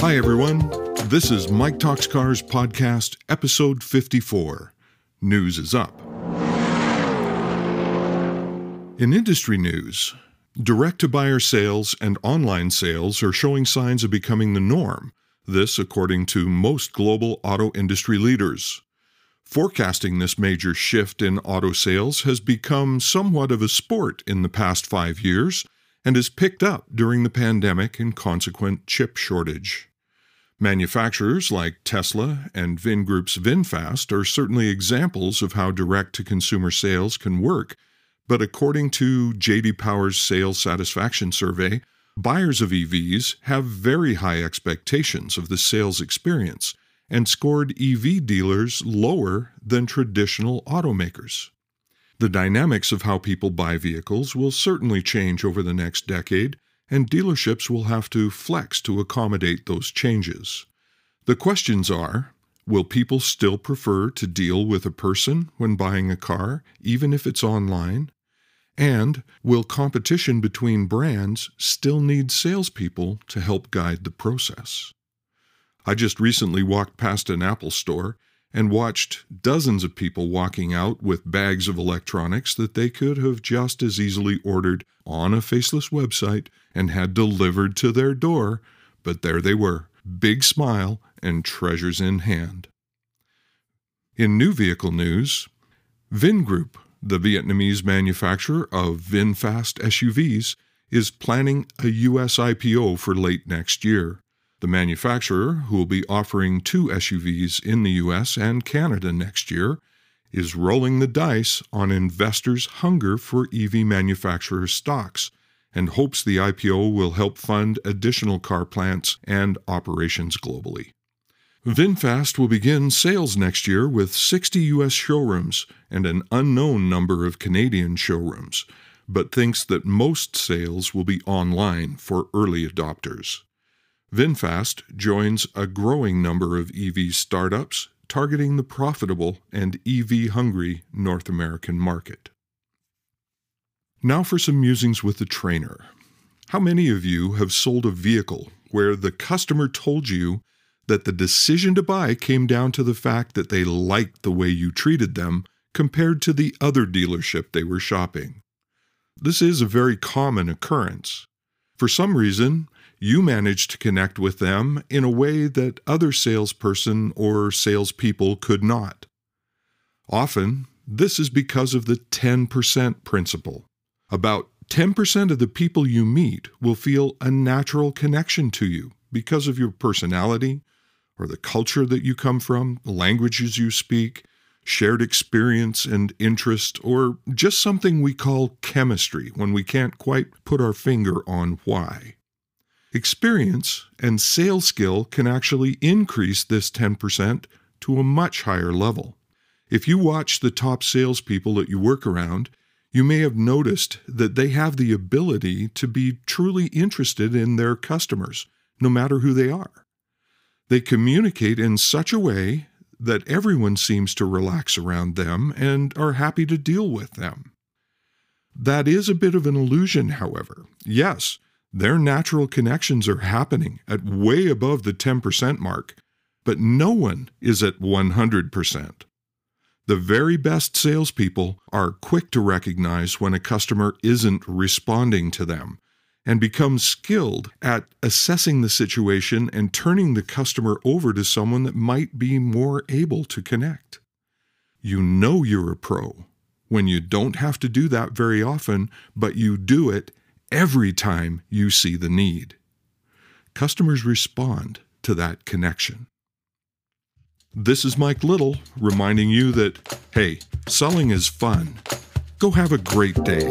Hi, everyone. This is Mike Talks Cars Podcast, episode 54. News is up. In industry news, direct to buyer sales and online sales are showing signs of becoming the norm. This, according to most global auto industry leaders. Forecasting this major shift in auto sales has become somewhat of a sport in the past five years and has picked up during the pandemic and consequent chip shortage. Manufacturers like Tesla and Vingroup's VinFast are certainly examples of how direct to consumer sales can work, but according to JD Power's sales satisfaction survey, buyers of EVs have very high expectations of the sales experience and scored EV dealers lower than traditional automakers. The dynamics of how people buy vehicles will certainly change over the next decade, and dealerships will have to flex to accommodate those changes. The questions are Will people still prefer to deal with a person when buying a car, even if it's online? And will competition between brands still need salespeople to help guide the process? I just recently walked past an Apple store and watched dozens of people walking out with bags of electronics that they could have just as easily ordered on a faceless website and had delivered to their door, but there they were, big smile and treasures in hand. In new vehicle news, Vingroup, the Vietnamese manufacturer of VinFast SUVs, is planning a U.S. IPO for late next year. The manufacturer, who will be offering two SUVs in the US and Canada next year, is rolling the dice on investors' hunger for EV manufacturer stocks and hopes the IPO will help fund additional car plants and operations globally. VinFast will begin sales next year with 60 U.S. showrooms and an unknown number of Canadian showrooms, but thinks that most sales will be online for early adopters. VinFast joins a growing number of EV startups targeting the profitable and EV hungry North American market. Now for some musings with the trainer. How many of you have sold a vehicle where the customer told you that the decision to buy came down to the fact that they liked the way you treated them compared to the other dealership they were shopping? This is a very common occurrence. For some reason, you managed to connect with them in a way that other salesperson or salespeople could not. Often, this is because of the 10% principle. About 10% of the people you meet will feel a natural connection to you because of your personality or the culture that you come from, the languages you speak, shared experience and interest, or just something we call chemistry when we can't quite put our finger on why. Experience and sales skill can actually increase this 10% to a much higher level. If you watch the top salespeople that you work around, you may have noticed that they have the ability to be truly interested in their customers, no matter who they are. They communicate in such a way that everyone seems to relax around them and are happy to deal with them. That is a bit of an illusion, however. Yes, their natural connections are happening at way above the 10% mark, but no one is at 100%. The very best salespeople are quick to recognize when a customer isn't responding to them and become skilled at assessing the situation and turning the customer over to someone that might be more able to connect. You know you're a pro when you don't have to do that very often, but you do it every time you see the need. Customers respond to that connection. This is Mike Little reminding you that, hey, selling is fun. Go have a great day.